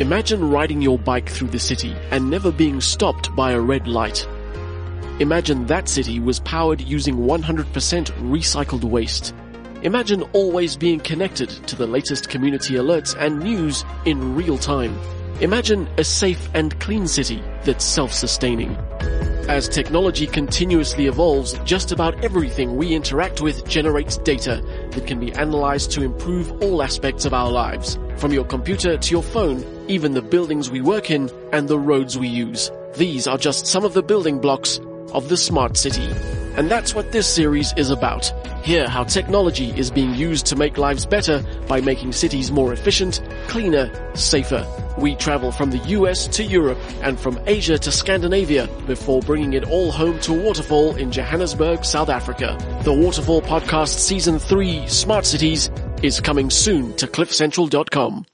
Imagine riding your bike through the city and never being stopped by a red light. Imagine that city was powered using 100% recycled waste. Imagine always being connected to the latest community alerts and news in real time. Imagine a safe and clean city that's self-sustaining. As technology continuously evolves, just about everything we interact with generates data that can be analyzed to improve all aspects of our lives. From your computer to your phone, even the buildings we work in and the roads we use. These are just some of the building blocks of the smart city. And that's what this series is about. Hear how technology is being used to make lives better by making cities more efficient, cleaner, safer. We travel from the US to Europe and from Asia to Scandinavia before bringing it all home to Waterfall in Johannesburg, South Africa. The Waterfall Podcast Season 3 Smart Cities is coming soon to cliffcentral.com.